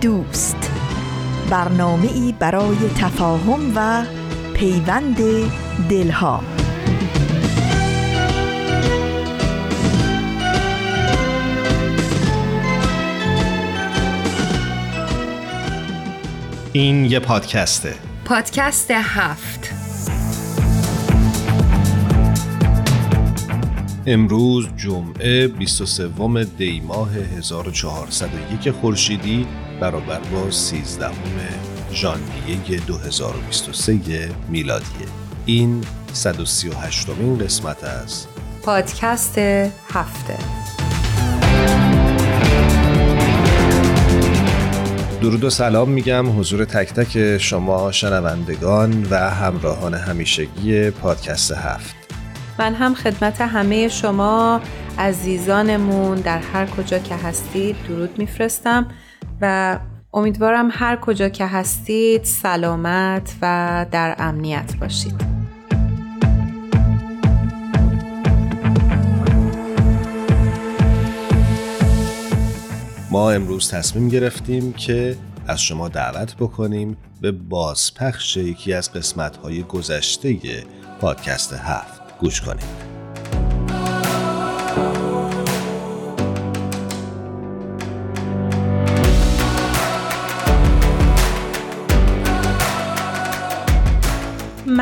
دوست. برنامه ای برای تفاهم و پیوند دلها. این یه پادکسته. پادکست هفت. امروز جمعه 23 دی ماه 1401 خورشیدی. برابر با 13 ژانویه 2023 میلادیه این 138 مین قسمت از پادکست هفته. درود و سلام میگم حضور تک تک شما شنوندگان و همراهان همیشگی پادکست هفت. من هم خدمت همه شما عزیزانمون در هر کجا که هستید درود میفرستم. و امیدوارم هر کجا که هستید سلامت و در امنیت باشید. ما امروز تصمیم گرفتیم که از شما دعوت بکنیم به بازپخش یکی از قسمت‌های گذشته پادکست هفت. گوش کنید.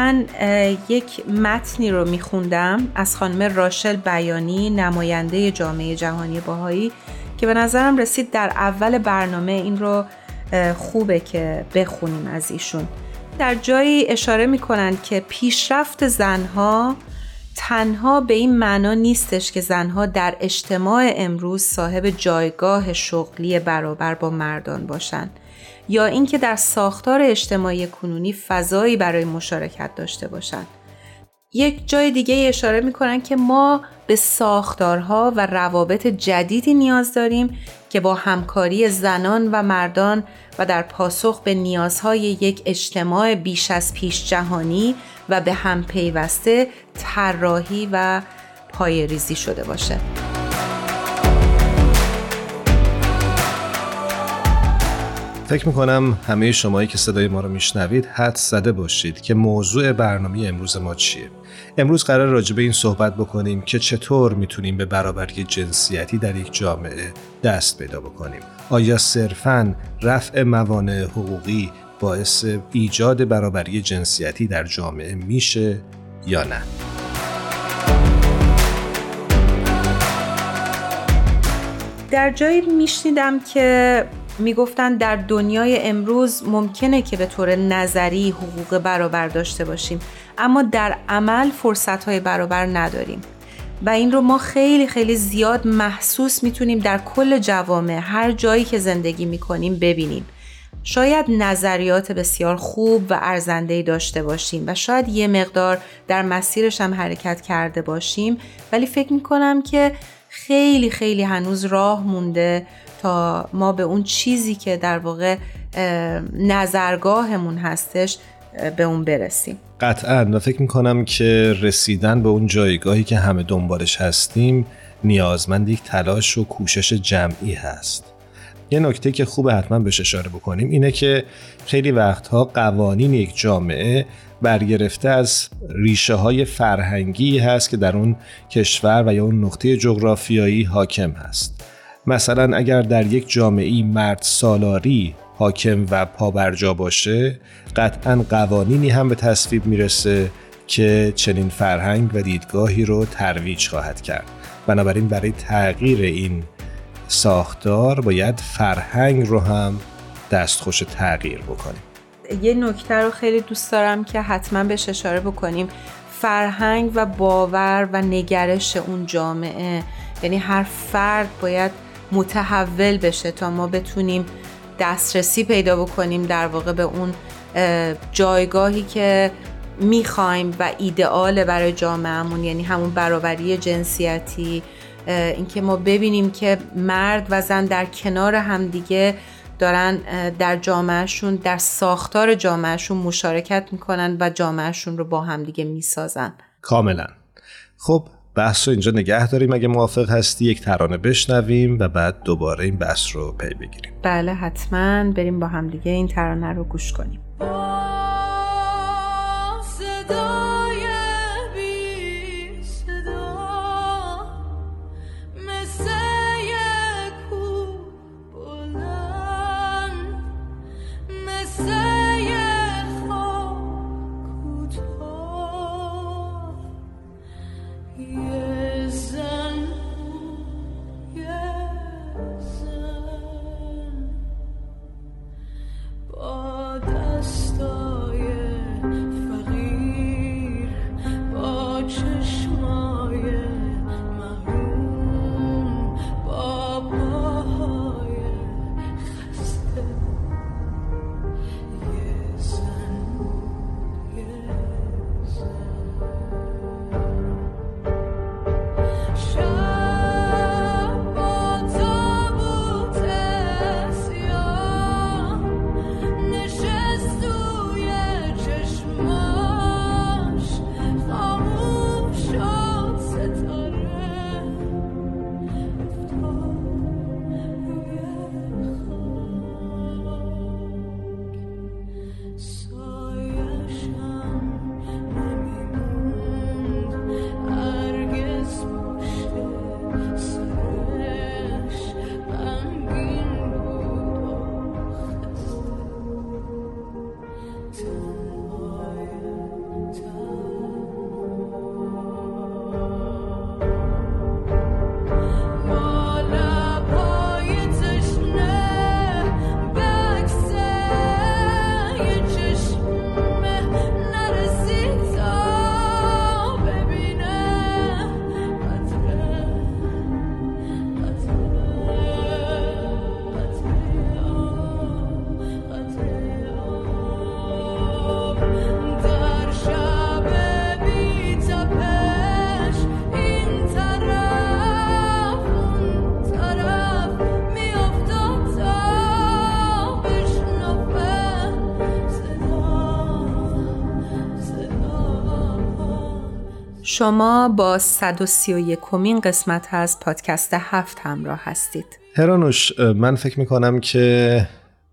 من یک متنی رو میخوندم از خانم راشل بیانی نماینده جامعه جهانی باهایی که به نظرم رسید در اول برنامه این رو خوبه که بخونیم از ایشون. در جایی اشاره می‌کنند که پیشرفت زنها تنها به این معنا نیستش که زنها در اجتماع امروز صاحب جایگاه شغلی برابر با مردان باشند یا اینکه در ساختار اجتماعی کنونی فضایی برای مشارکت داشته باشند یک جای دیگه اشاره می‌کنن که ما به ساختارها و روابط جدیدی نیاز داریم که با همکاری زنان و مردان و در پاسخ به نیازهای یک اجتماع بیش از پیش جهانی و به هم پیوسته طراحی و پایریزی شده باشه. فکر می‌کنم همه شمایی که صدای ما رو میشنوید حد زده باشید که موضوع برنامه امروز ما چیه. امروز قرار راجع به این صحبت بکنیم که چطور می‌تونیم به برابری جنسیتی در یک جامعه دست پیدا بکنیم. آیا صرفاً رفع موانع حقوقی باعث ایجاد برابری جنسیتی در جامعه میشه یا نه؟ در جایی میشنیدم که می‌گفتن در دنیای امروز ممکنه که به طور نظری حقوق برابر داشته باشیم اما در عمل فرصت های برابر نداریم. و این رو ما خیلی خیلی زیاد محسوس می‌تونیم در کل جوامع هر جایی که زندگی می‌کنیم ببینیم. شاید نظریات بسیار خوب و ارزندهی داشته باشیم و شاید یه مقدار در مسیرش هم حرکت کرده باشیم ولی فکر می‌کنم که خیلی خیلی هنوز راه مونده ما به اون چیزی که در واقع نظرگاهمون هستش به اون برسیم. قطعا. و فکر می‌کنم که رسیدن به اون جایگاهی که همه دنبالش هستیم نیازمند یک تلاش و کوشش جمعی هست. یه نکته که خوب حتما بهش اشاره بکنیم اینه که خیلی وقتها قوانین یک جامعه برگرفته از ریشه های فرهنگی هست که در اون کشور و یا اون نقطه جغرافیایی حاکم هست. مثلا اگر در یک جامعه مرد سالاری حاکم و پابرجا باشه قطعا قوانینی هم به تصویب می‌رسه که چنین فرهنگ و دیدگاهی رو ترویج خواهد کرد. بنابراین برای تغییر این ساختار باید فرهنگ رو هم دستخوش تغییر بکنیم. یه نکته رو خیلی دوست دارم که حتما بهش اشاره بکنیم. فرهنگ و باور و نگرش اون جامعه یعنی هر فرد باید متحول بشه تا ما بتونیم دسترسی پیدا بکنیم در واقع به اون جایگاهی که می‌خوایم و ایدئال برای جامعهمون یعنی همون برابری جنسیتی اینکه ما ببینیم که مرد و زن در کنار همدیگه دارن در جامعهشون در ساختار جامعهشون مشارکت می‌کنن و جامعهشون رو با همدیگه می‌سازن. کاملا. خب بحث رو اینجا نگه داریم. اگه موافق هستی یک ترانه بشنویم و بعد دوباره این بحث رو پی بگیریم. بله حتما بریم با همدیگه این ترانه رو گوش کنیم. شما با 131 کمین قسمت از پادکست هفت همراه هستید. هرانوش من فکر می‌کنم که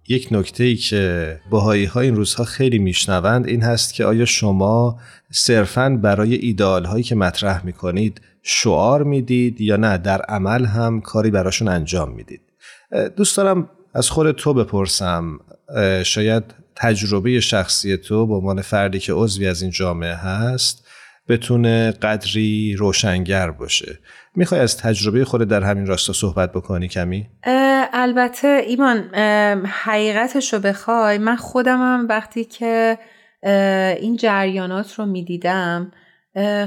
یک نکته ای که باهایی ها این روزها خیلی میشنوند این هست که آیا شما صرفا برای ایدال هایی که مطرح می‌کنید شعار می‌دید یا نه؟ در عمل هم کاری براشون انجام می‌دید. دوست دارم از خود تو بپرسم شاید تجربه شخصی تو به عنوان فردی که عضوی از این جامعه هست بتونه قدری روشنگر باشه. می‌خوای از تجربه خود در همین راستا صحبت بکنی کمی؟ البته ایمان حقیقتش رو بخوای. من خودم هم وقتی که این جریانات رو می‌دیدم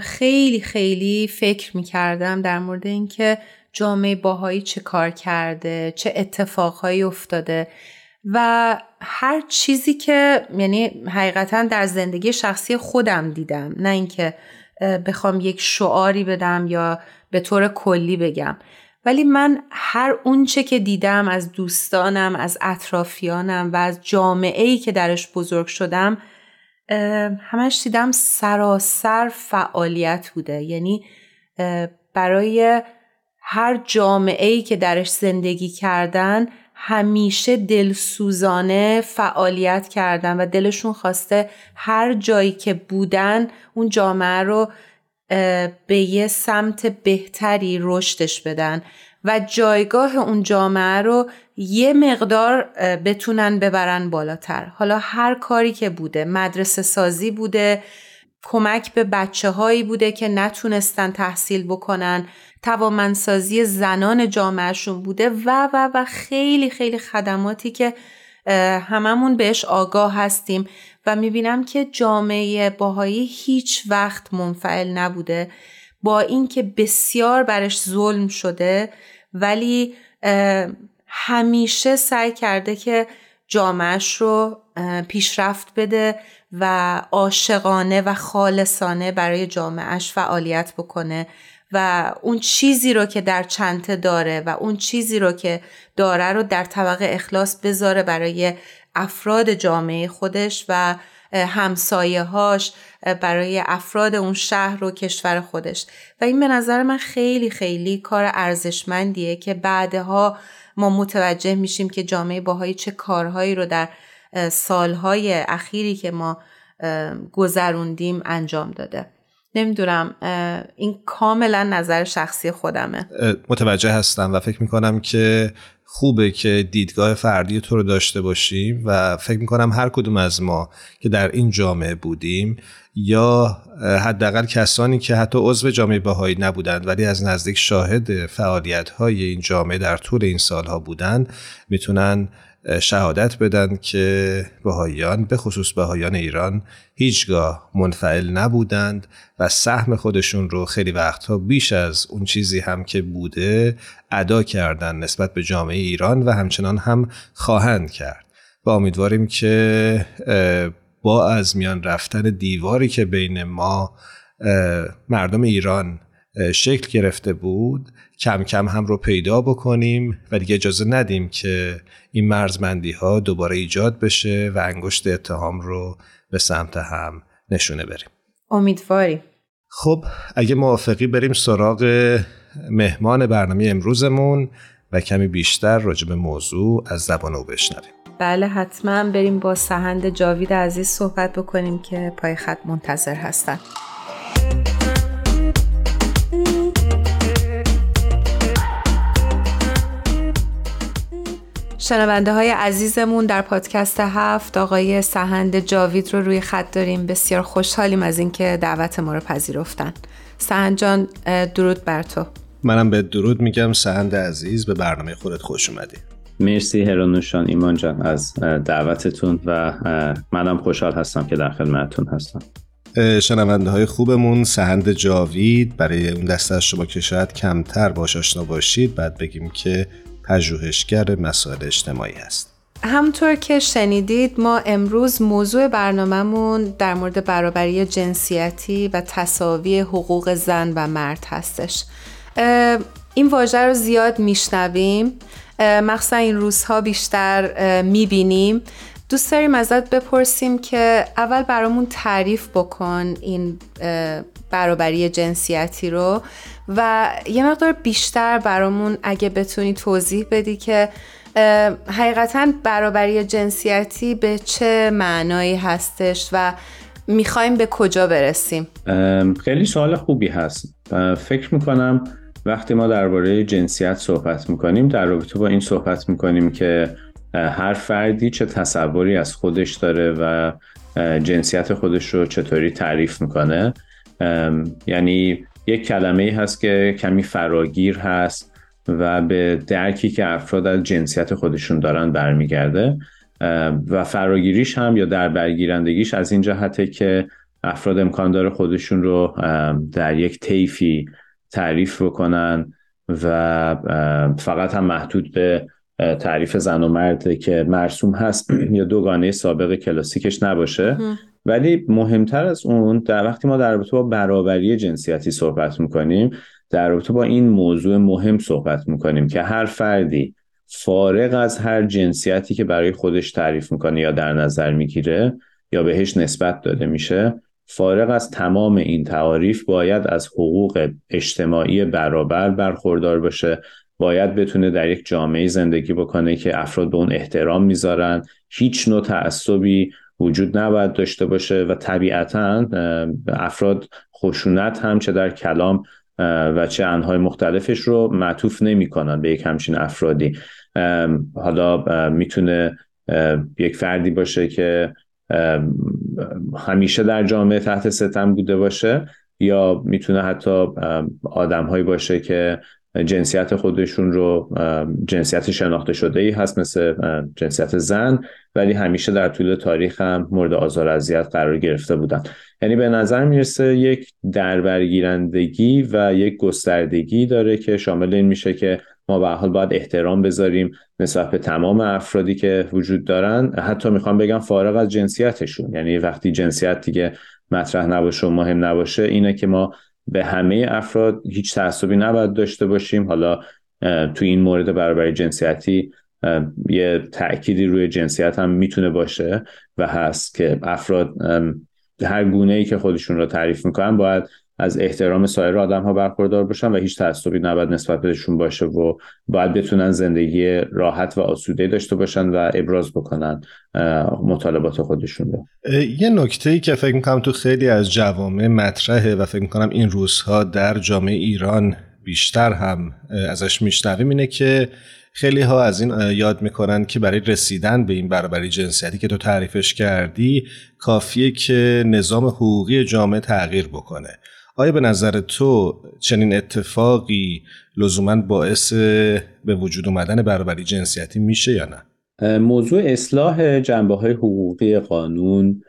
خیلی خیلی فکر می‌کردم در مورد اینکه جامعه باهایی چه کار کرده چه اتفاقهایی افتاده. و هر چیزی که یعنی حقیقتا در زندگی شخصی خودم دیدم نه اینکه بخوام یک شعاری بدم یا به طور کلی بگم. ولی من هر اونچه که دیدم از دوستانم از اطرافیانم و از جامعه ای که درش بزرگ شدم همش دیدم سراسر فعالیت بوده. یعنی برای هر جامعه ای که درش زندگی کردن همیشه دلسوزانه فعالیت کردن و دلشون خواسته هر جایی که بودن اون جامعه رو به یه سمت بهتری رشدش بدن و جایگاه اون جامعه رو یه مقدار بتونن ببرن بالاتر. حالا هر کاری که بوده مدرسه سازی بوده کمک به بچه هایی بوده که نتونستن تحصیل بکنن. توامنسازی زنان جامعهشون بوده و و و خیلی خیلی خدماتی که هممون بهش آگاه هستیم و می‌بینم که جامعه باهایی هیچ وقت منفعل نبوده. با اینکه بسیار برش ظلم شده ولی همیشه سعی کرده که جامعش رو پیشرفت بده و عاشقانه و خالصانه برای جامعهش فعالیت بکنه و اون چیزی رو که در چنته داره و اون چیزی رو که داره رو در طبقه اخلاص بذاره برای افراد جامعه خودش و همسایه هاش برای افراد اون شهر و کشور خودش. و این به نظر من خیلی خیلی کار ارزشمندیه که بعدها ما متوجه میشیم که جامعه باهایی چه کارهایی رو در سالهای اخیری که ما گذروندیم انجام داده. نمی‌دونم این کاملا نظر شخصی خودمه. متوجه هستم و فکر می‌کنم که خوبه که دیدگاه فردی تو رو داشته باشیم و فکر می‌کنم هر کدوم از ما که در این جامعه بودیم یا حداقل کسانی که حتی عضو جامعه بهایی نبودند ولی از نزدیک شاهد فعالیت های این جامعه در طول این سالها بودند می‌تونن شهادت بدن که بهاییان به خصوص بهاییان ایران هیچگاه منفعل نبودند و سهم خودشون رو خیلی وقتها بیش از اون چیزی هم که بوده ادا کردن نسبت به جامعه ایران و همچنان هم خواهند کرد. و امیدواریم که با از میان رفتن دیواری که بین ما مردم ایران شکل گرفته بود. کم کم هم رو پیدا بکنیم و دیگه اجازه ندیم که این مرزمندی ها دوباره ایجاد بشه و انگشت اتهام رو به سمت هم نشونه بریم. امیدواریم. خب اگه موافقی بریم سراغ مهمان برنامه امروزمون و کمی بیشتر راجع به موضوع از زبان او بشنویم. بله حتما بریم با سهند جاوید عزیز صحبت بکنیم که پای خط منتظر هستن. شنونده های عزیزمون در پادکست هفت آقای سهند جاوید رو روی خط داریم. بسیار خوشحالیم از اینکه دعوت ما رو پذیرفتن. سهند جان درود بر تو. منم به درود میگم. سهند عزیز به برنامه خودت خوش اومدی. مرسی هرانوشان ایمان جان از دعوتتون و منم خوشحال هستم که در خدمتتون هستم. شنونده های خوبمون سهند جاوید برای اون دسته از شما که شاید کمتر باش آشنا باشید. بعد بگیم که پژوهشگر مسائل اجتماعی هست. همطور که شنیدید ما امروز موضوع برنامهمون در مورد برابری جنسیتی و تصاوی حقوق زن و مرد هستش. این واژه رو زیاد میشنویم. مخصوصا این روزها بیشتر می‌بینیم. دوست داریم ازت بپرسیم که اول برامون تعریف بکن این برابری جنسیتی رو. و یه مقدار بیشتر برامون اگه بتونی توضیح بدی که حقیقتا برابری جنسیتی به چه معنایی هستش و می‌خوایم به کجا برسیم؟ خیلی سوال خوبی هست. فکر می‌کنم وقتی ما درباره جنسیت صحبت می‌کنیم در رابطه با این صحبت می‌کنیم که هر فردی چه تصوری از خودش داره و جنسیت خودش رو چطوری تعریف می‌کنه. یعنی یک کلمه ای هست که کمی فراگیر هست و به درکی که افراد از جنسیت خودشون دارن برمیگرده و فراگیریش هم یا در برگیرندگیش از این جهته که افراد امکان داره خودشون رو در یک طیفی تعریف بکنن و فقط هم محدود به تعریف زن و مرد که مرسوم هست یا دوگانه سابق کلاسیکش نباشه. ولی مهمتر از اون در وقتی ما در رابطه با برابری جنسیتی صحبت می‌کنیم در رابطه با این موضوع مهم صحبت می‌کنیم که هر فردی فارغ از هر جنسیتی که برای خودش تعریف می‌کنه یا در نظر می‌گیره یا بهش نسبت داده میشه فارغ از تمام این تعاریف باید از حقوق اجتماعی برابر برخوردار باشه. باید بتونه در یک جامعه زندگی بکنه که افراد به اون احترام می‌ذارن. هیچ نوع تعصبی وجود نباید داشته باشه و طبیعتا افراد خشونت هم چه در کلام و چه انهای مختلفش رو معطوف نمی‌کنن به یک همچین افرادی. حالا می‌تونه یک فردی باشه که همیشه در جامعه تحت ستم بوده باشه یا می‌تونه حتی آدمهایی باشه که جنسیت خودشون رو جنسیت شناخته شده ای هست مثل جنسیت زن ولی همیشه در طول تاریخ هم مورد آزار اذیت قرار گرفته بودن. یعنی به نظر می‌رسه یک دربرگیرندگی و یک گستردگی داره که شامل این میشه که ما به حال باید احترام بذاریم نسبت به تمام افرادی که وجود دارن. حتی می‌خوام بگم فارغ از جنسیتشون. یعنی وقتی جنسیت دیگه مطرح نباشه و مهم نباشه اینه که ما به همه افراد هیچ تعصبی نباید داشته باشیم. حالا تو این مورد برابری جنسیتی یه تأکیدی روی جنسیت هم می‌تونه باشه و هست که افراد هر گونه ای که خودشون رو تعریف می‌کنن باید از احترام سایر آدم ها برخوردار باشن و هیچ تعصبی نباید نسبت بهشون باشه و باید بتونن زندگی راحت و آسوده داشته باشن و ابراز بکنن مطالبات خودشون رو. یه نکته ای که فکر می‌کنم تو خیلی از جوامع مطرحه و فکر می‌کنم این روزها در جامعه ایران بیشتر هم ازش میشنویم اینه که خیلی ها از این یاد می‌کنن که برای رسیدن به این برابری جنسیتی که تو تعریفش کردی کافیه که نظام حقوقی جامعه تغییر بکنه. آیا به نظر تو چنین اتفاقی لزوما باعث به وجود اومدن برابری جنسیتی میشه یا نه؟ موضوع اصلاح جنبه های حقوقی قانون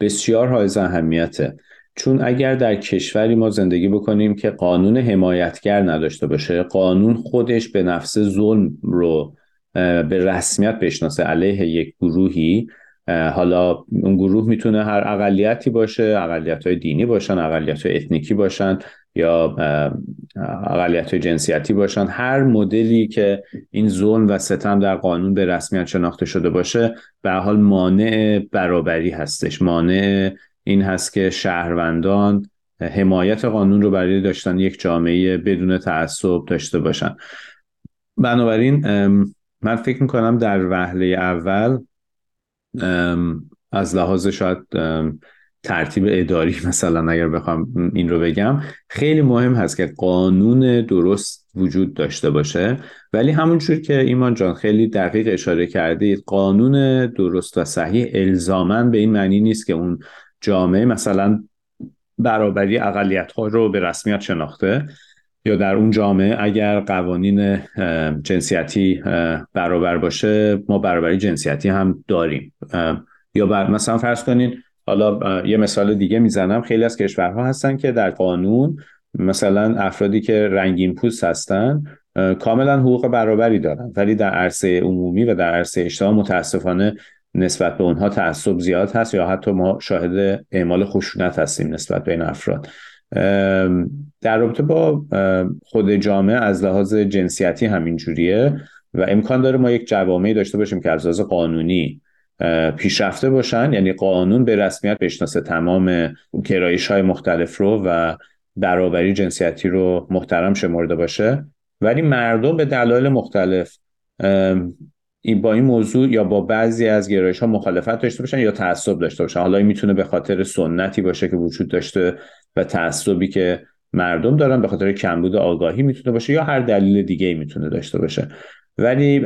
بسیار های اهمیته چون اگر در کشوری ما زندگی بکنیم که قانون حمایتگر نداشته باشه قانون خودش به نفس ظلم رو به رسمیت بشناسه علیه یک گروهی حالا اون گروه می‌تونه هر اقلیتی باشه اقلیت های دینی باشن اقلیت های اتنیکی باشن یا اقلیت های جنسیتی باشن. هر مدلی که این ظلم و ستم در قانون به رسمیت شناخته شده باشه به حال مانع برابری هستش. مانع این هست که شهروندان حمایت قانون رو برای داشتن یک جامعه بدون تعصب داشته باشن. بنابراین من فکر می‌کنم در وهله اول از لحاظ شاید ترتیب اداری مثلا اگر بخوام این رو بگم خیلی مهم هست که قانون درست وجود داشته باشه. ولی همونجور که ایمان جان خیلی دقیق اشاره کردید قانون درست و صحیح الزامن به این معنی نیست که اون جامعه مثلا برابری اقلیت ها رو به رسمیت شناخته. یا در اون جامعه اگر قوانین جنسیتی برابر باشه ما برابری جنسیتی هم داریم. یا بر مثلا فرض کنین حالا یه مثال دیگه می‌زنم. خیلی از کشورها هستن که در قانون مثلا افرادی که رنگین پوست هستن کاملا حقوق برابری دارن. ولی در عرصه عمومی و در عرصه اجتماع متاسفانه نسبت به اونها تعصب زیاد هست یا حتی ما شاهد اعمال خشونت هستیم نسبت به این افراد. در رابطه با خود جامعه از لحاظ جنسیتی همین جوریه و امکان داره ما یک جوامعی داشته باشیم که از لحاظ قانونی پیشرفته باشن. یعنی قانون به رسمیت بشناسه تمام کرایش های مختلف رو و برابری جنسیتی رو محترم شمرده باشه. ولی مردم به دلایل مختلف با این موضوع یا با بعضی از گرایش ها مخالفت داشته باشن یا تعصب داشته باشن. حالا این می‌تونه به خاطر سنتی باشه که وجود داشته و تعصبی که مردم دارن به خاطر کمبود آگاهی می‌تونه باشه یا هر دلیل دیگه می‌تونه داشته باشه. ولی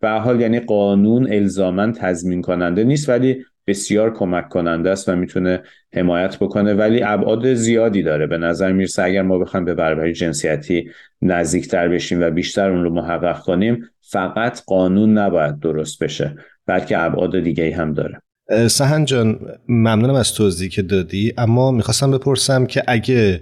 به حال یعنی قانون الزاما تضمین کننده نیست. ولی بسیار کمک کننده است و می‌تونه حمایت بکنه ولی ابعاد زیادی داره. به نظر می‌رسه اگر ما بخوایم به برابری جنسیتی نزدیکتر بشیم و بیشتر اون رو محقق کنیم فقط قانون نباید درست بشه بلکه ابعاد دیگه هم داره. سهن جان ممنونم از توضیحی که دادی اما می‌خواستم بپرسم که اگه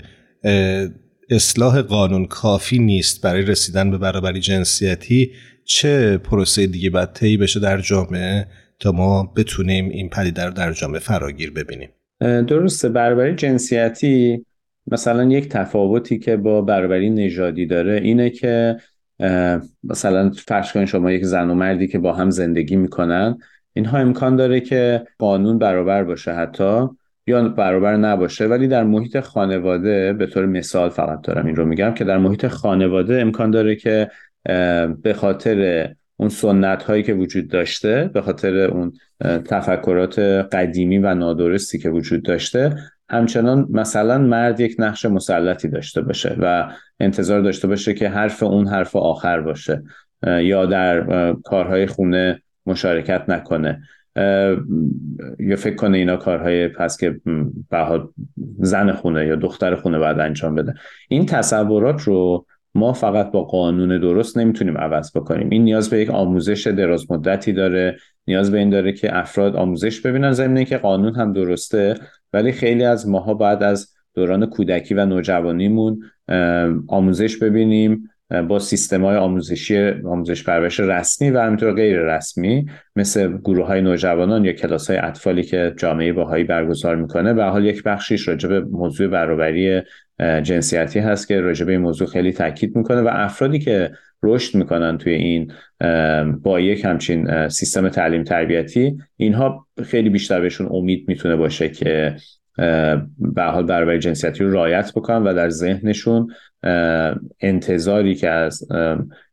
اصلاح قانون کافی نیست برای رسیدن به برابری جنسیتی چه پروسه دیگه باید طی بشه در جامعه؟ تا ما بتونیم این پدیده رو در جامعه فراگیر ببینیم. درسته. برابری جنسیتی مثلا یک تفاوتی که با برابری نژادی داره اینه که مثلا فرض کنید شما یک زن و مردی که با هم زندگی می‌کنن اینها امکان داره که قانون برابر باشه حتی یا برابر نباشه. ولی در محیط خانواده به طور مثال فقط دارم این رو میگم که در محیط خانواده امکان داره که به خاطر اون سنت هایی که وجود داشته به خاطر اون تفکرات قدیمی و نادرستی که وجود داشته همچنان مثلا مرد یک نقش مسلطی داشته باشه و انتظار داشته باشه که حرف اون حرف آخر باشه یا در کارهای خونه مشارکت نکنه. یا فکر کنه اینا کارهای پس که زن خونه یا دختر خونه باید انجام بده. این تصورات رو ما فقط با قانون درست نمی‌تونیم عوض بکنیم. این نیاز به یک آموزش دراز مدتی داره. نیاز به این داره که افراد آموزش ببینن ضمن که قانون هم درسته ولی خیلی از ماها بعد از دوران کودکی و نوجوانیمون آموزش ببینیم با سیستم های آموزشی آموزش پرورش رسمی و همینطور غیر رسمی مثل گروه های نوجوانان یا کلاس های اطفالی که جامعه باهایی برگزار می‌کنه. به حال یک بخشیش راجع به موضوع برابری جنسیتی هست که راجع به این موضوع خیلی تاکید می‌کنه و افرادی که رشد می‌کنن توی این با یک همچین سیستم تعلیم تربیتی اینها خیلی بیشتر بهشون امید می‌تونه باشه که به حال برابری جنسیتی رو رعایت بکنن و در ذهنشون انتظاری که از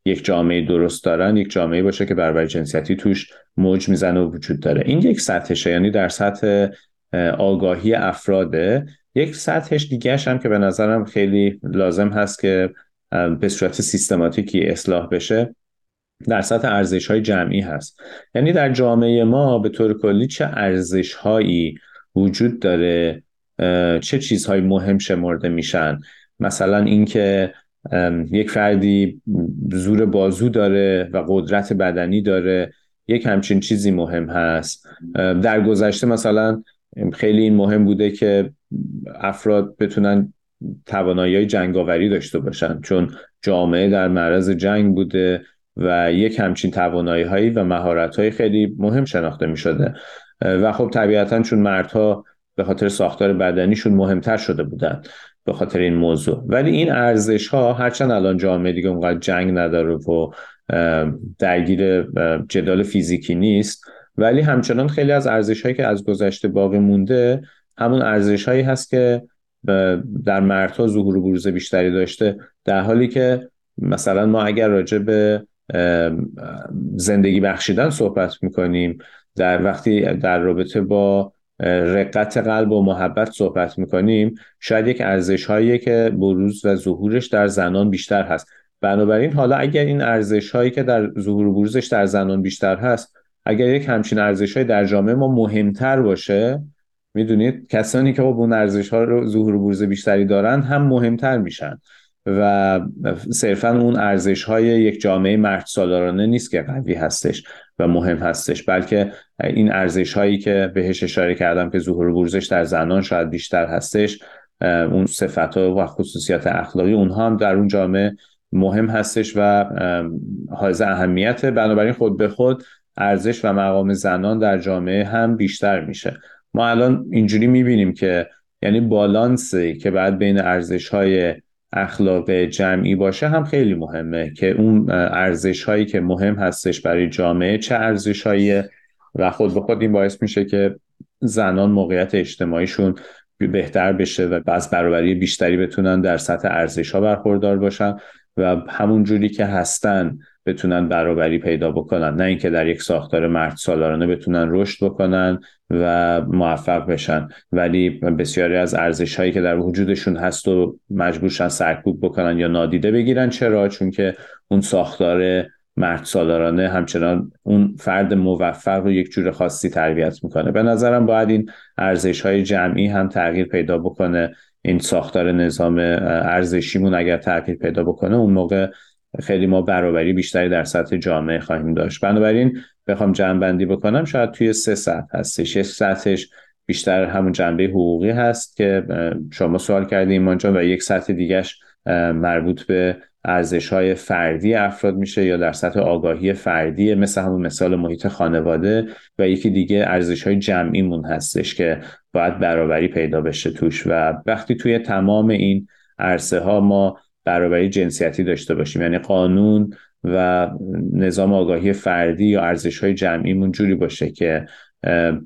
یک جامعه درست دارن یک جامعه باشه که برابری جنسیتی توش موج می‌زنه و وجود داره. این یک سطحشه یعنی در سطح آگاهی افراده. یک سطحش دیگهش هم که به نظرم خیلی لازم هست که به صورت سیستماتیکی اصلاح بشه در سطح ارزش های جمعی هست. یعنی در جامعه ما به طور کلی چه ارزش هایی وجود داره؟ چه چیزهایی مهم شمرده میشن؟ مثلا اینکه یک فردی زور بازو داره و قدرت بدنی داره یک همچین چیزی مهم هست. در گذشته مثلا خیلی این مهم بوده که افراد بتونن توانایی جنگاوری داشته باشن. چون جامعه در معرض جنگ بوده و یک همچین توانایی هایی و مهارت های خیلی مهم شناخته می شده و خب طبیعتا چون مردها به خاطر ساختار بدنیشون مهمتر شده بودن به خاطر این موضوع. ولی این ارزش ها هرچند الان جامعه دیگه اونقدر جنگ نداره و درگیر جدال فیزیکی نیست ولی همچنان خیلی از ارزش هایی که از گذشته باقی مونده همون ارزش هایی هست که در مردها ظهور و بروز بیشتری داشته. در حالی که مثلا ما اگر راجع به زندگی بخشیدن صحبت می‌کنیم در وقتی در رابطه با رقت قلب و محبت صحبت می‌کنیم شاید یک ارزش هایی که بروز و ظهورش در زنان بیشتر هست. بنابراین حالا اگر این ارزش هایی که در ظهور و بروزش در زنان بیشتر هست اگر یک همچین ارزش های در جامعه ما مهمتر باشه می‌دونید کسانی که با اون ارزش ها رو ظهور و بروز بیشتری دارن هم مهمتر میشن و صرفا اون ارزش های یک جامعه مرد سالارانه نیست که قوی هستش و مهم هستش بلکه این ارزش هایی که بهش اشاره کردم که ظهور و بروزش در زنان شاید بیشتر هستش اون صفت ها و خصوصیات اخلاقی اونها هم در اون جامعه مهم هستش و حائز اهمیت بنابراین خود به خود ارزش و مقام زنان در جامعه هم بیشتر میشه. ما الان اینجوری می‌بینیم که یعنی بالانسی که بعد بین ارزش های اخلاق جمعی باشه هم خیلی مهمه که اون ارزش هایی که مهم هستش برای جامعه چه ارزش و خود به خود این باعث میشه که زنان موقعیت اجتماعیشون بهتر بشه و باز برابری بیشتری بتونن در سطح ارزش ها برخوردار باشن و همون جوری که هستن بتونن برابری پیدا بکنن. نه اینکه در یک ساختار مرد سالارانه بتونن رشد بکنن و موفق بشن. ولی بسیاری از ارزش هایی که در وجودشون هست و مجبورشن سرکوب بکنن یا نادیده بگیرن. چرا؟ چون که اون ساختار مرد سالارانه همچنان اون فرد موفق رو یک جور خاصی تربیت می‌کنه. به نظرم باید این ارزش های جمعی هم تغییر پیدا بکنه. این ساختار نظام ارزشیمون اگر تغییر پیدا بکنه اون موقع خیلی ما برابری بیشتری در سطح جامعه خواهیم داشت. بنابراین بخوام جمع بندی بکنم شاید توی سه سطح هستش. یک سطحش بیشتر همون جنبه حقوقی هست که شما سوال کردیم ایمان و یک سطح دیگهش مربوط به ارزش های فردی افراد میشه یا در سطح آگاهی فردی مثل همون مثال محیط خانواده و یکی دیگه ارزش های جمعیمون هستش که باید برابری پیدا بشه توش. و وقتی توی تمام این عرصه ها ما برابری جنسیتی داشته باشیم. یعنی قانون و نظام آگاهی فردی یا ارزش های جمعیمون جوری باشه که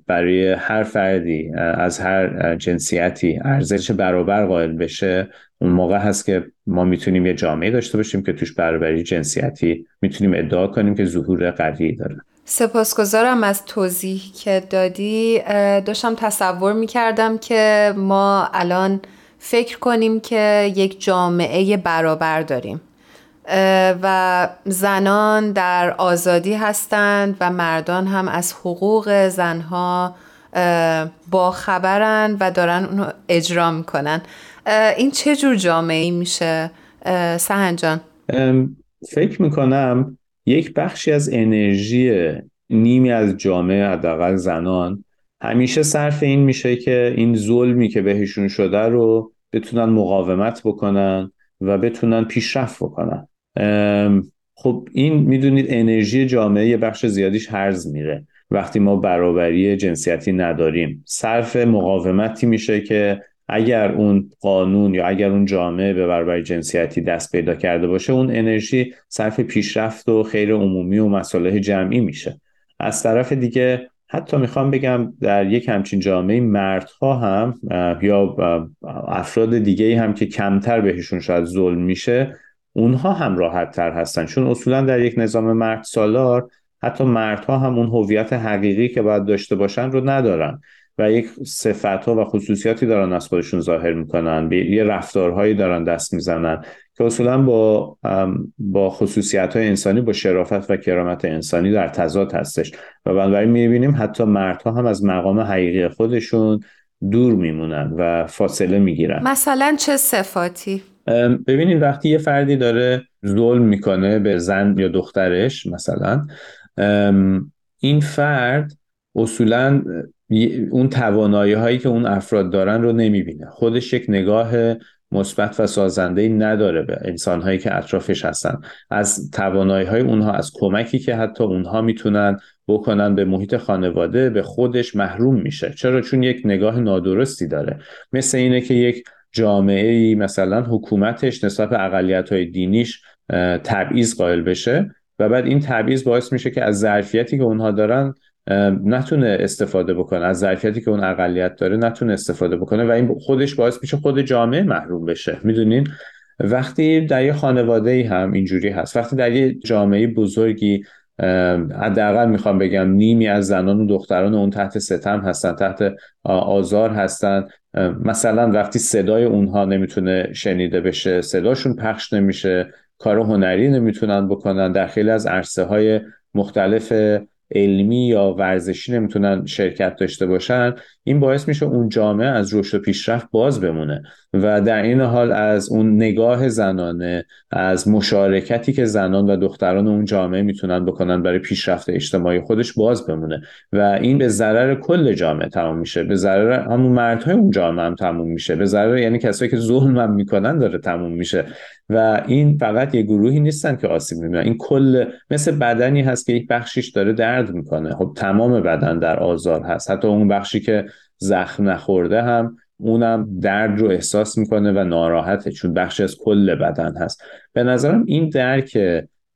برای هر فردی از هر جنسیتی ارزش برابر قائل بشه اون موقع هست که ما می‌تونیم یه جامعه داشته باشیم که توش برابری جنسیتی می‌تونیم ادعا کنیم که ظهور قوی داره. سپاسگزارم از توضیح که دادی. داشتم تصور می‌کردم که ما الان فکر کنیم که یک جامعه برابر داریم. و زنان در آزادی هستند و مردان هم از حقوق زنها با خبرن و دارن اونو اجرا می‌کنن. این چه جور جامعه میشه؟ سهنجان فکر می‌کنم یک بخشی از انرژی نیمی از جامعه حداقل زنان همیشه صرف این میشه که این ظلمی که بهشون شده رو بتونن مقاومت بکنن و بتونن پیشرفت بکنن. خب این می‌دونید انرژی جامعه یه بخش زیادیش هرز میره. وقتی ما برابری جنسیتی نداریم صرف مقاومتی میشه که اگر اون قانون یا اگر اون جامعه به برابری جنسیتی دست پیدا کرده باشه اون انرژی صرف پیشرفت و خیر عمومی و مصالح جمعی میشه. از طرف دیگه حتی می‌خوام بگم در یک همچین جامعه مردها هم یا افراد دیگه هم که کمتر بهشون شاید ظلم میشه اونها هم راحت تر هستن. چون اصولا در یک نظام مرد سالار حتی مردها هم اون هویت حقیقی که باید داشته باشن رو ندارن. و یک صفت ها و خصوصیاتی دارن از خودشون ظاهر می‌کنن. یه رفتارهایی دارن دست می‌زنن که اصولا با با خصوصیت های انسانی با شرافت و کرامت انسانی در تضاد هستش. و بنابراین می‌بینیم حتی مردها هم از مقام حقیقی خودشون دور میمونن و فاصله می‌گیرن. مثلا چه صفاتی؟ ببینید وقتی یه فردی داره ظلم می‌کنه به زن یا دخترش مثلا این فرد اصولا اون توانایی هایی که اون افراد دارن رو نمی‌بینه. خودش یک نگاه مثبت و سازنده نداره به انسان هایی که اطرافش هستن. از توانایی های اونها از کمکی که حتی اونها می‌تونن بکنن به محیط خانواده به خودش محروم میشه. چرا؟ چون یک نگاه نادرستی داره. مثل اینه که یک جامعه ای مثلا حکومتش نسبت به اقلیت های دینیش تبعیض قائل بشه و بعد این تبعیض باعث میشه که از ظرفیتی که اونها دارن نتونه استفاده بکنه. از ظرفیتی که اون اقلیت داره نتونه استفاده بکنه و این خودش باعث میشه خود جامعه محروم بشه. می‌دونین؟ وقتی در یه خانواده ای هم اینجوری هست. وقتی در یه جامعه بزرگی حداقل می‌خوام بگم نیمی از زنان و دختران اون تحت ستم هستن تحت آزار هستن مثلا وقتی صدای اونها نمی‌تونه شنیده بشه صداشون پخش نمیشه کار هنری نمی‌تونن بکنن در خیلی از عرصه های مختلف علمی یا ورزشی نمی‌تونن شرکت داشته باشن این باعث میشه اون جامعه از رشد و پیشرفت باز بمونه و در این حال از اون نگاه زنانه از مشارکتی که زنان و دختران اون جامعه می‌تونن بکنن برای پیشرفت اجتماعی خودش باز بمونه و این به ضرر کل جامعه تمام میشه. به ضرر همون مردهای اون جامعه هم تموم میشه. به ضرر یعنی کسایی که ظلم هم می‌کنن داره تموم میشه. و این فقط یه گروهی نیستن که آسیب می‌بینن. این کل مثل بدنی هست که یک بخشیش داره درد می‌کنه. خب تمام بدن در آزار هست. حتی اون بخشی که زخم نخورده هم اونم درد رو احساس می‌کنه و ناراحته چون بخشی از کل بدن هست. به نظرم این درک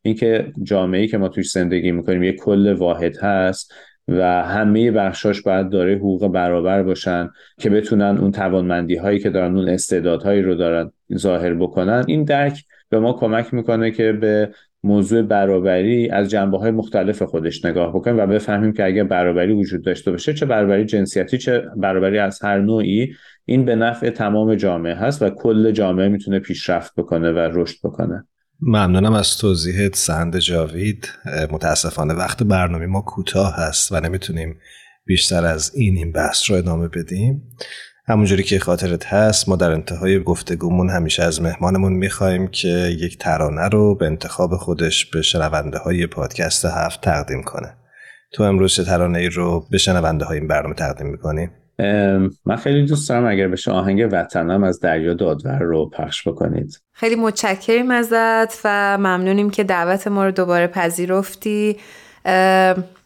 اینکه جامعه که ما توش زندگی می‌کنیم یه کل واحد هست و همه بخشاش باید داره حقوق برابر باشن که بتونن اون توانمندی هایی که دارن اون استعدادهایی رو دارن ظاهر بکنن. این درک به ما کمک می‌کنه که به موضوع برابری از جنبه های مختلف خودش نگاه بکنیم و بفهمیم که اگر برابری وجود داشته باشه چه برابری جنسیتی چه برابری از هر نوعی این به نفع تمام جامعه هست و کل جامعه می‌تونه پیشرفت بکنه و رشد بکنه. ممنونم از توضیحت سند جاوید. متاسفانه وقت برنامه ما کوتاه هست و نمی‌تونیم بیشتر از این این بحث رو ادامه بدیم. همونجوری که خاطرت هست ما در انتهای گفتگومون همیشه از مهمانمون می‌خوایم که یک ترانه رو به انتخاب خودش به شنونده های پادکست هفت تقدیم کنه. تو امروز چه ترانه ای رو به شنونده های این برنامه تقدیم می‌کنیم من خیلی دوست دارم اگر بشه آهنگ وطنم از دریا دادور رو پخش بکنید. خیلی متشکریم ازت و ممنونیم که دعوت ما رو دوباره پذیرفتی.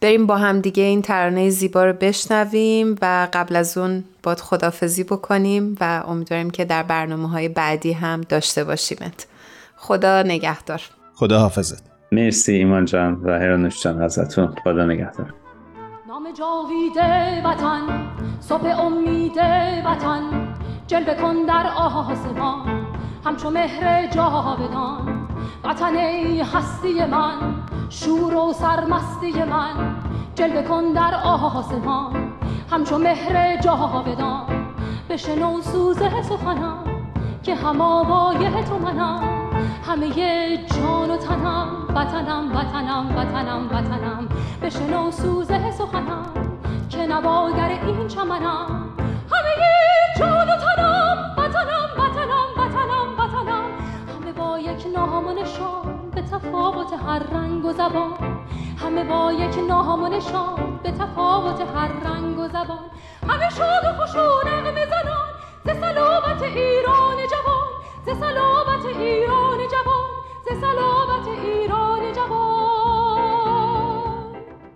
بریم با هم دیگه این ترانه زیبا رو بشنویم و قبل از اون باد خدافزی بکنیم و امیدواریم که در برنامه های بعدی هم داشته باشیمت. خدا نگهدار. خدا حافظت مرسی ایمان جان و هرانوش جان ازتون. خدا نگهدار. نام جاوید وطن صبح امید وطن جلوه کن در آسمان. همچو مهر جاودان وطن هستی من شور و سرمستی من. جلوه کن در آسمان همچو مهر جاودان. بشنو سوز سخنم که هم آوای تو منم. همه جان و تنم وطنم وطنم وطنم وطنم. بشنو سوز سخنم که نواگر این چمنم. همه جان و تنم وطنم وطنم وطنم وطنم. همه با یک نام و نشان به تفاوت هر رنگ و زبان. همه با یک نام و نشان به تفاوت هر رنگ و زبان. همه شاد و خوش و نغمه زنان ز سلامت ایران جوان. ز سلامت ایران جوان ز سلامت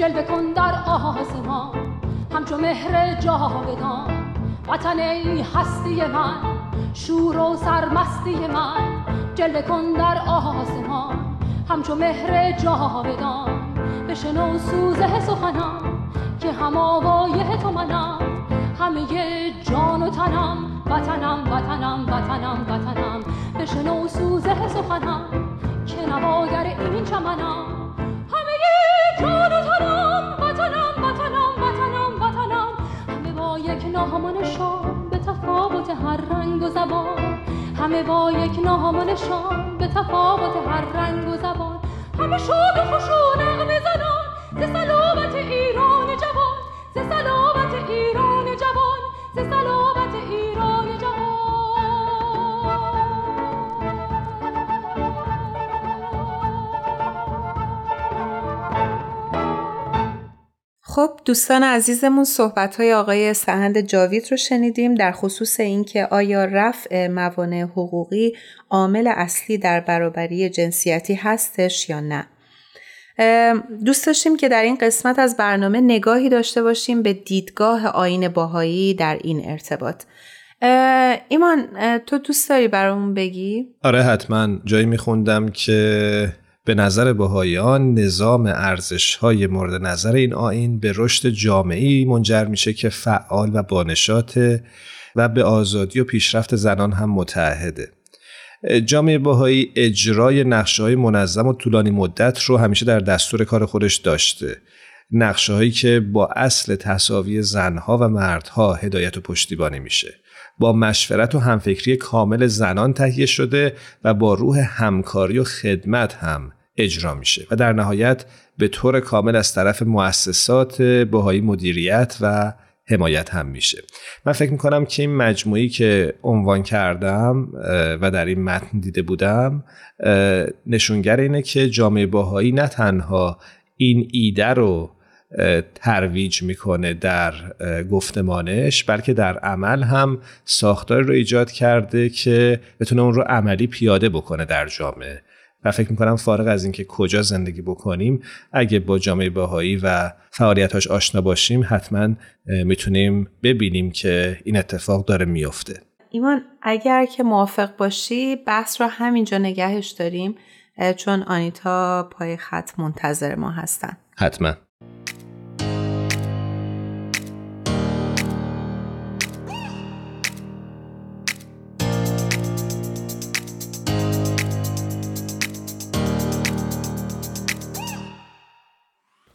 جلوه کن در آسمان. همچو مهر جاودان. وطن ای هستی من شور و سرمستی من. جلوه کن در آسمان. همچو مهر جاودان. بشنو سوزه سخنم که هم آوایه تو منم. همه جان و تنم وطنم وطنم وطنم وطنم. بشنو سوزه سخنم که نواگر این چمنم. رنگ و زبان. همه با یک ناهمان شام به تفاوت هر رنگ و زبان. همه و خوش و نغمه زنان ز سلامت ایران جوان. ز سلامت ایران جوان. ز سلامت ایران خب دوستان عزیزمون صحبت های آقای سهند جاوید رو شنیدیم در خصوص اینکه آیا رفع موانع حقوقی عامل اصلی در برابری جنسیتی هستش یا نه. دوست داشتیم که در این قسمت از برنامه نگاهی داشته باشیم به دیدگاه آین باهایی در این ارتباط. ایمان تو دوست داری برامون بگی؟ آره حتما. جایی میخوندم که به نظر بهاییان نظام ارزش های مورد نظر این آین به رشد جامعی منجر میشه که فعال و بانشاته و به آزادی و پیشرفت زنان هم متحده جامعه باهایی اجرای نقشه های منظم و طولانی مدت رو همیشه در دستور کار خودش داشته. نقشه هایی که با اصل تصاوی زنها و مردها هدایت و پشتیبانی میشه. با مشورت و همفکری کامل زنان تهیه شده و با روح همکاری و خدمت هم اجرا میشه و در نهایت به طور کامل از طرف مؤسسات بهایی مدیریت و حمایت هم میشه. من فکر می‌کنم که این مجموعی که عنوان کردم و در این متن دیده بودم نشونگر اینه که جامعه باهایی نه تنها این ایده رو ترویج می‌کنه در گفتمانش بلکه در عمل هم ساختار رو ایجاد کرده که بتونه اون رو عملی پیاده بکنه در جامعه. و فکر می‌کنم فارغ از اینکه کجا زندگی بکنیم اگه با جامعه باهایی و فعالیتاش آشنا باشیم حتما می‌تونیم ببینیم که این اتفاق داره میفته ایمان اگر که موافق باشی بحث رو همینجا نگهش داریم چون آنیتا پای خط منتظر ما هستن. حتما.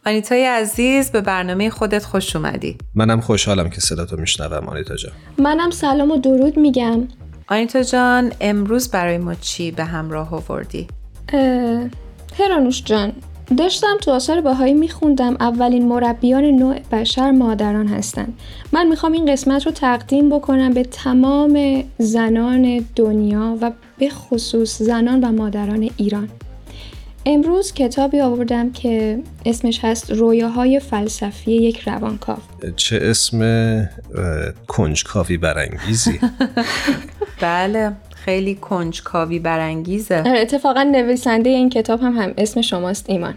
آنیتای عزیز به برنامه خودت خوش اومدی. منم خوشحالم که صداتو میشنوم آنیتا جان. منم سلام و درود میگم. آنیتا جان امروز برای ما چی به همراه آوردی؟ هرانوش جان داشتم تو آثار باهایی میخوندم. اولین مربیان نوع بشر مادران هستند من می‌خوام این قسمت رو تقدیم بکنم به تمام زنان دنیا و به خصوص زنان و مادران ایران. امروز کتابی آوردم که اسمش هست رویاهای فلسفی یک روانکاو. چه اسم کنجکاوی برانگیزی؟ بله خیلی کنجکاوی برانگیزه. آره، اتفاقا نویسنده این کتاب هم, هم اسم شماست ایمان.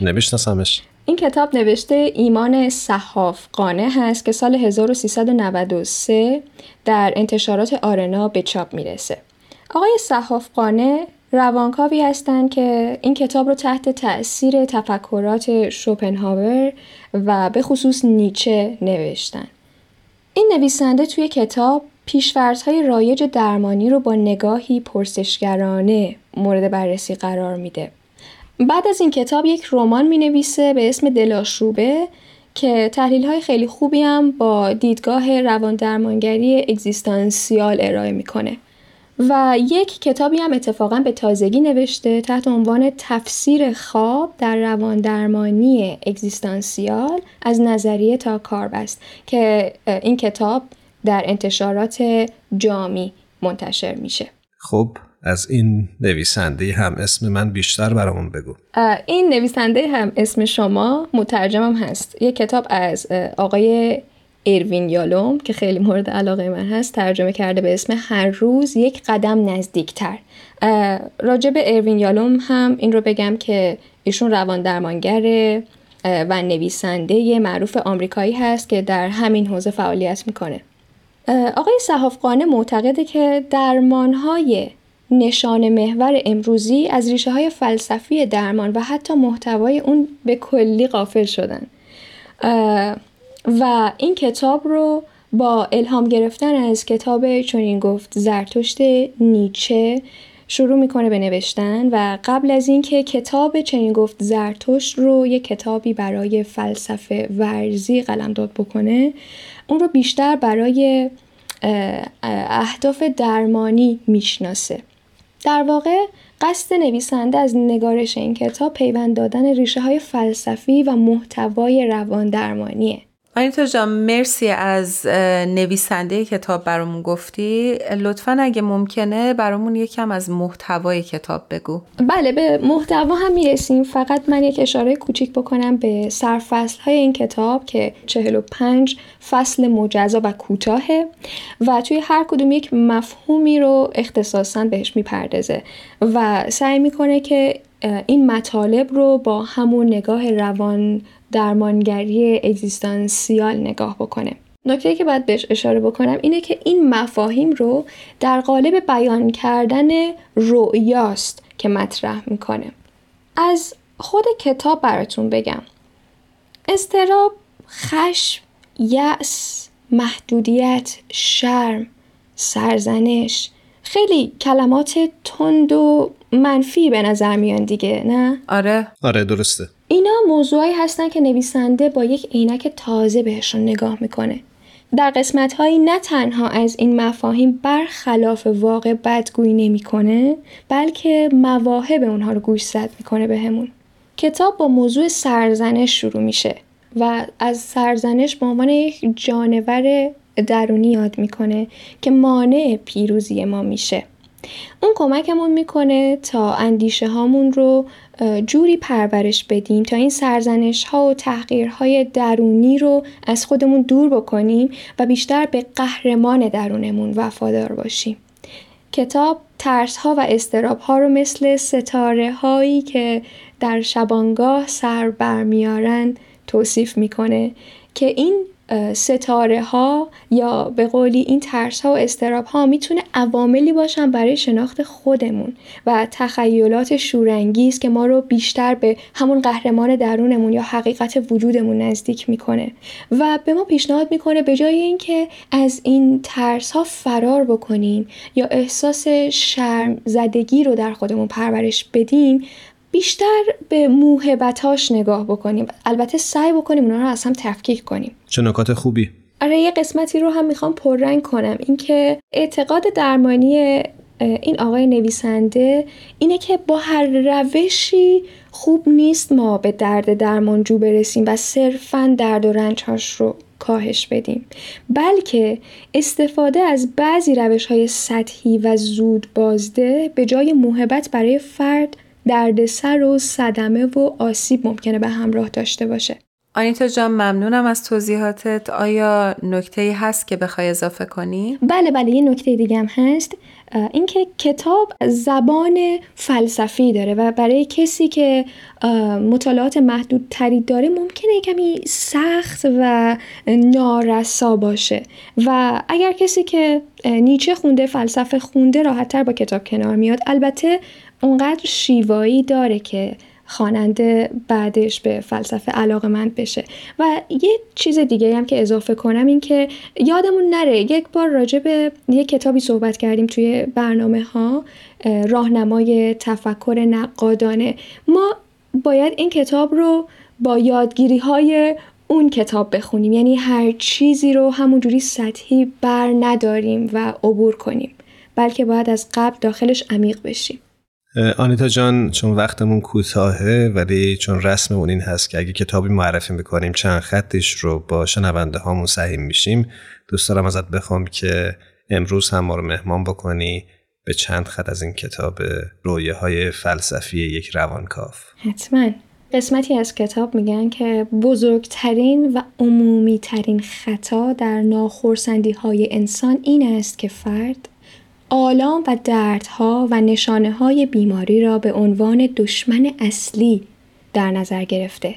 نمیشناسمش. این کتاب نوشته ایمان صحاف قانه هست که سال 1393 در انتشارات آرنا به چاپ می‌رسه. آقای صحاف قانه روانکاوی هستند که این کتاب رو تحت تأثیر تفکرات شوپنهاور و به خصوص نیچه نوشتن. این نویسنده توی کتاب پیشورزهای رایج درمانی رو با نگاهی پرسشگرانه مورد بررسی قرار میده. بعد از این کتاب یک رمان می نویسه به اسم دلاشوبه که تحلیل های خیلی خوبی هم با دیدگاه روان درمانگری اگزیستانسیال ارائه می‌کنه. و یک کتابی هم اتفاقا به تازگی نوشته تحت عنوان تفسیر خواب در روان درمانی اگزیستانسیال از نظریه تا کاربست که این کتاب در انتشارات جامی منتشر میشه. خب از این نویسنده هم اسم من بیشتر برامون بگو. این نویسنده هم اسم شما مترجمم هست. یک کتاب از آقای ایروین یالوم که خیلی مورد علاقه من هست ترجمه کرده به اسم هر روز یک قدم نزدیکتر. راجع به ایروین یالوم هم این رو بگم که ایشون روان درمانگر و نویسنده معروف آمریکایی هست که در همین حوزه فعالیت می‌کنه. آقای صحافقانه معتقده که درمانهای نشان محور امروزی از ریشه های فلسفی درمان و حتی محتوای اون به کلی قافل شدن. و این کتاب رو با الهام گرفتن از کتاب چنین گفت زرتشت نیچه شروع می‌کنه به نوشتن و قبل از اینکه کتاب چنین گفت زرتشت رو یک کتابی برای فلسفه ورزی قلمداد بکنه. اون رو بیشتر برای اهداف درمانی می‌شناسه. در واقع قصد نویسنده از نگارش این کتاب پیوند دادن ریشه های فلسفی و محتوای روان درمانیه. آنیتا جان مرسی از نویسنده کتاب برامون گفتی. لطفا اگه ممکنه برامون یکم از محتوای کتاب بگو. بله به محتوا هم می‌رسیم. فقط من یک اشاره کوچیک بکنم به سرفصل های این کتاب که 45 فصل مجزا و کوتاهه و توی هر کدوم یک مفهومی رو اختصاصا بهش می‌پردازه و سعی می‌کنه که این مطالب رو با همون نگاه روان درمانگری اگزیستانسیال نگاه بکنه. نکته که باید بهش اشاره بکنم اینه که این مفاهیم رو در قالب بیان کردن رؤیاست که مطرح می‌کنه. از خود کتاب براتون بگم. استراب خشم یأس محدودیت شرم سرزنش. خیلی کلمات تند و منفی به نظر میان دیگه نه؟ آره. آره درسته. اینا موضوعی هستن که نویسنده با یک عینک تازه بهشون نگاه می‌کنه. در قسمت هایی نه تنها از این مفاهیم برخلاف واقع بدگویی نمی‌کنه بلکه مواهب اونها رو گوش زد می‌کنه بهمون. کتاب با موضوع سرزنش شروع میشه و از سرزنش به عنوان یک جانور درونی یاد می‌کنه که مانع پیروزی ما میشه. اون کمکمون می‌کنه تا اندیشه هامون رو جوری پرورش بدیم تا این سرزنش ها و تحقیرهای درونی رو از خودمون دور بکنیم و بیشتر به قهرمان درونمون وفادار باشیم. کتاب ترس ها و استراب ها رو مثل ستاره هایی که در شبانگاه سر برمیارن توصیف می‌کنه که این ستاره ها یا به قولی این ترس ها و استراب ها می‌تونه عواملی باشن برای شناخت خودمون و تخیلات شورانگیز که ما رو بیشتر به همون قهرمان درونمون یا حقیقت وجودمون نزدیک می‌کنه. و به ما پیشنهاد می‌کنه به جای اینکه از این ترس ها فرار بکنیم یا احساس شرم زدگی رو در خودمون پرورش بدیم بیشتر به موهبتاش نگاه بکنیم. البته سعی بکنیم اونا رو از هم تفکیک کنیم. چه نکات خوبی؟ آره یه قسمتی رو هم می‌خوام پررنگ کنم. اینکه اعتقاد درمانی این آقای نویسنده اینه که با هر روشی خوب نیست ما به درد درمانجو برسیم و صرفا درد و رنجهاش رو کاهش بدیم. بلکه استفاده از بعضی روش های سطحی و زود بازده به جای محبت برای فرد دردسر و صدمه و آسیب ممکنه به همراه داشته باشه. آنیتا جان ممنونم از توضیحاتت. آیا نکته هست که بخوای اضافه کنی؟ بله بله یه نکته دیگه هم هست. اینکه کتاب زبان فلسفی داره و برای کسی که مطالعات محدود تری داره ممکنه کمی سخت و نارسا باشه. و اگر کسی که نیچه خونده فلسفه خونده راحتتر با کتاب کنار میاد البته اونقدر شیوایی داره که خواننده بعدش به فلسفه علاقه مند بشه. و یه چیز دیگه هم که اضافه کنم این که یادمون نره یک بار راجع به یه کتابی صحبت کردیم توی برنامه ها راهنمای تفکر نقادانه. ما باید این کتاب رو با یادگیری های اون کتاب بخونیم. یعنی هر چیزی رو همونجوری سطحی بر نداریم و عبور کنیم بلکه باید از قبل داخلش عمیق بشیم. آنیتا جان چون وقتمون کوتاهه ولی چون رسم اون این هست که اگه کتابی معرفی می‌کنیم چند خطش رو با شنونده هامون سهیم میشیم. دوست دارم ازت بخوام که امروز هم ما رو مهمان بکنی به چند خط از این کتاب رویه های فلسفی یک روانکاف حتما. قسمتی از کتاب میگن که بزرگترین و عمومی ترین خطا در ناخورسندی های انسان این است که فرد آلام و دردها و نشانه های بیماری را به عنوان دشمن اصلی در نظر گرفته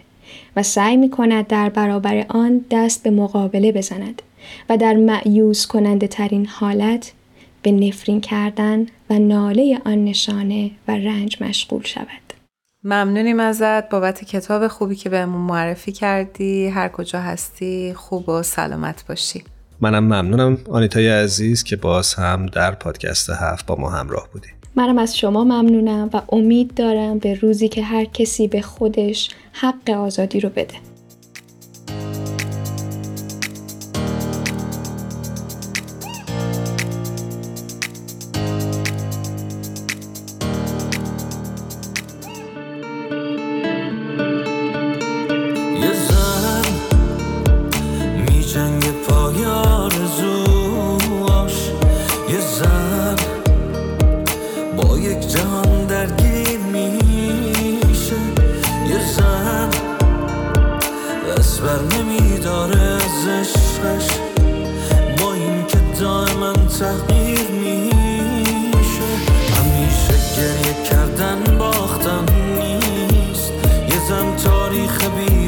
و سعی می کند در برابر آن دست به مقابله بزند و در معیوز کننده ترین حالت به نفرین کردن و ناله آن نشانه و رنج مشغول شود. ممنونیم ازت. بابت کتاب خوبی که بهمون معرفی کردی. هر کجا هستی خوب و سلامت باشی. منم ممنونم. آنیتای عزیز که باز هم در پادکست هفت با ما همراه بودی. منم از شما ممنونم و امید دارم به روزی که هر کسی به خودش حق آزادی رو بده.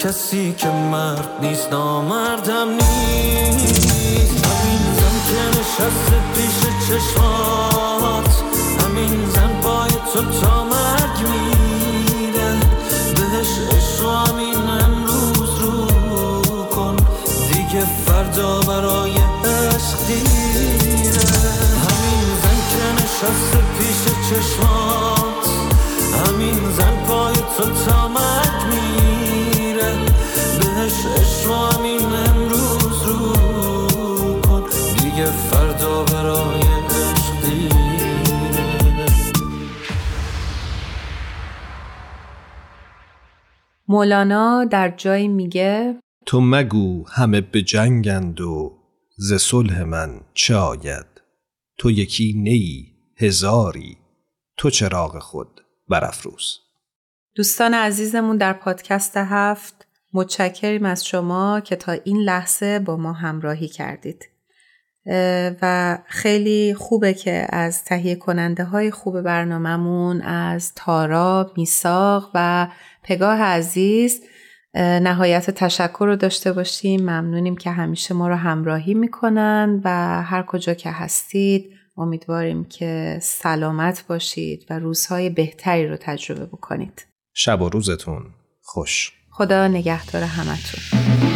کسی که مرد نیست نامردم نیست. همین زن که نشست پیش چشمات همین زن پای تو تا مرگ میره. بهش عشق همین امروز رو کن دیگه فردا برای عشق نشسته پیش چشمات همین زن پای تو تامک مولانا در جایی میگه تو مگو همه به جنگند و ز صلح من چه آید؟ تو یکی نیی هزاری. تو چراغ خود برافروز. دوستان عزیزمون در پادکست هفت متشکریم از شما که تا این لحظه با ما همراهی کردید. و خیلی خوبه که از تهیه کننده های خوب برنامهمون از تارا، میساق و پگاه عزیز نهایت تشکر رو داشته باشیم. ممنونیم که همیشه ما رو همراهی می‌کنن و هر کجا که هستید امیدواریم که سلامت باشید و روزهای بهتری رو تجربه بکنید. شب و روزتون خوش. خدا نگهدار همتون.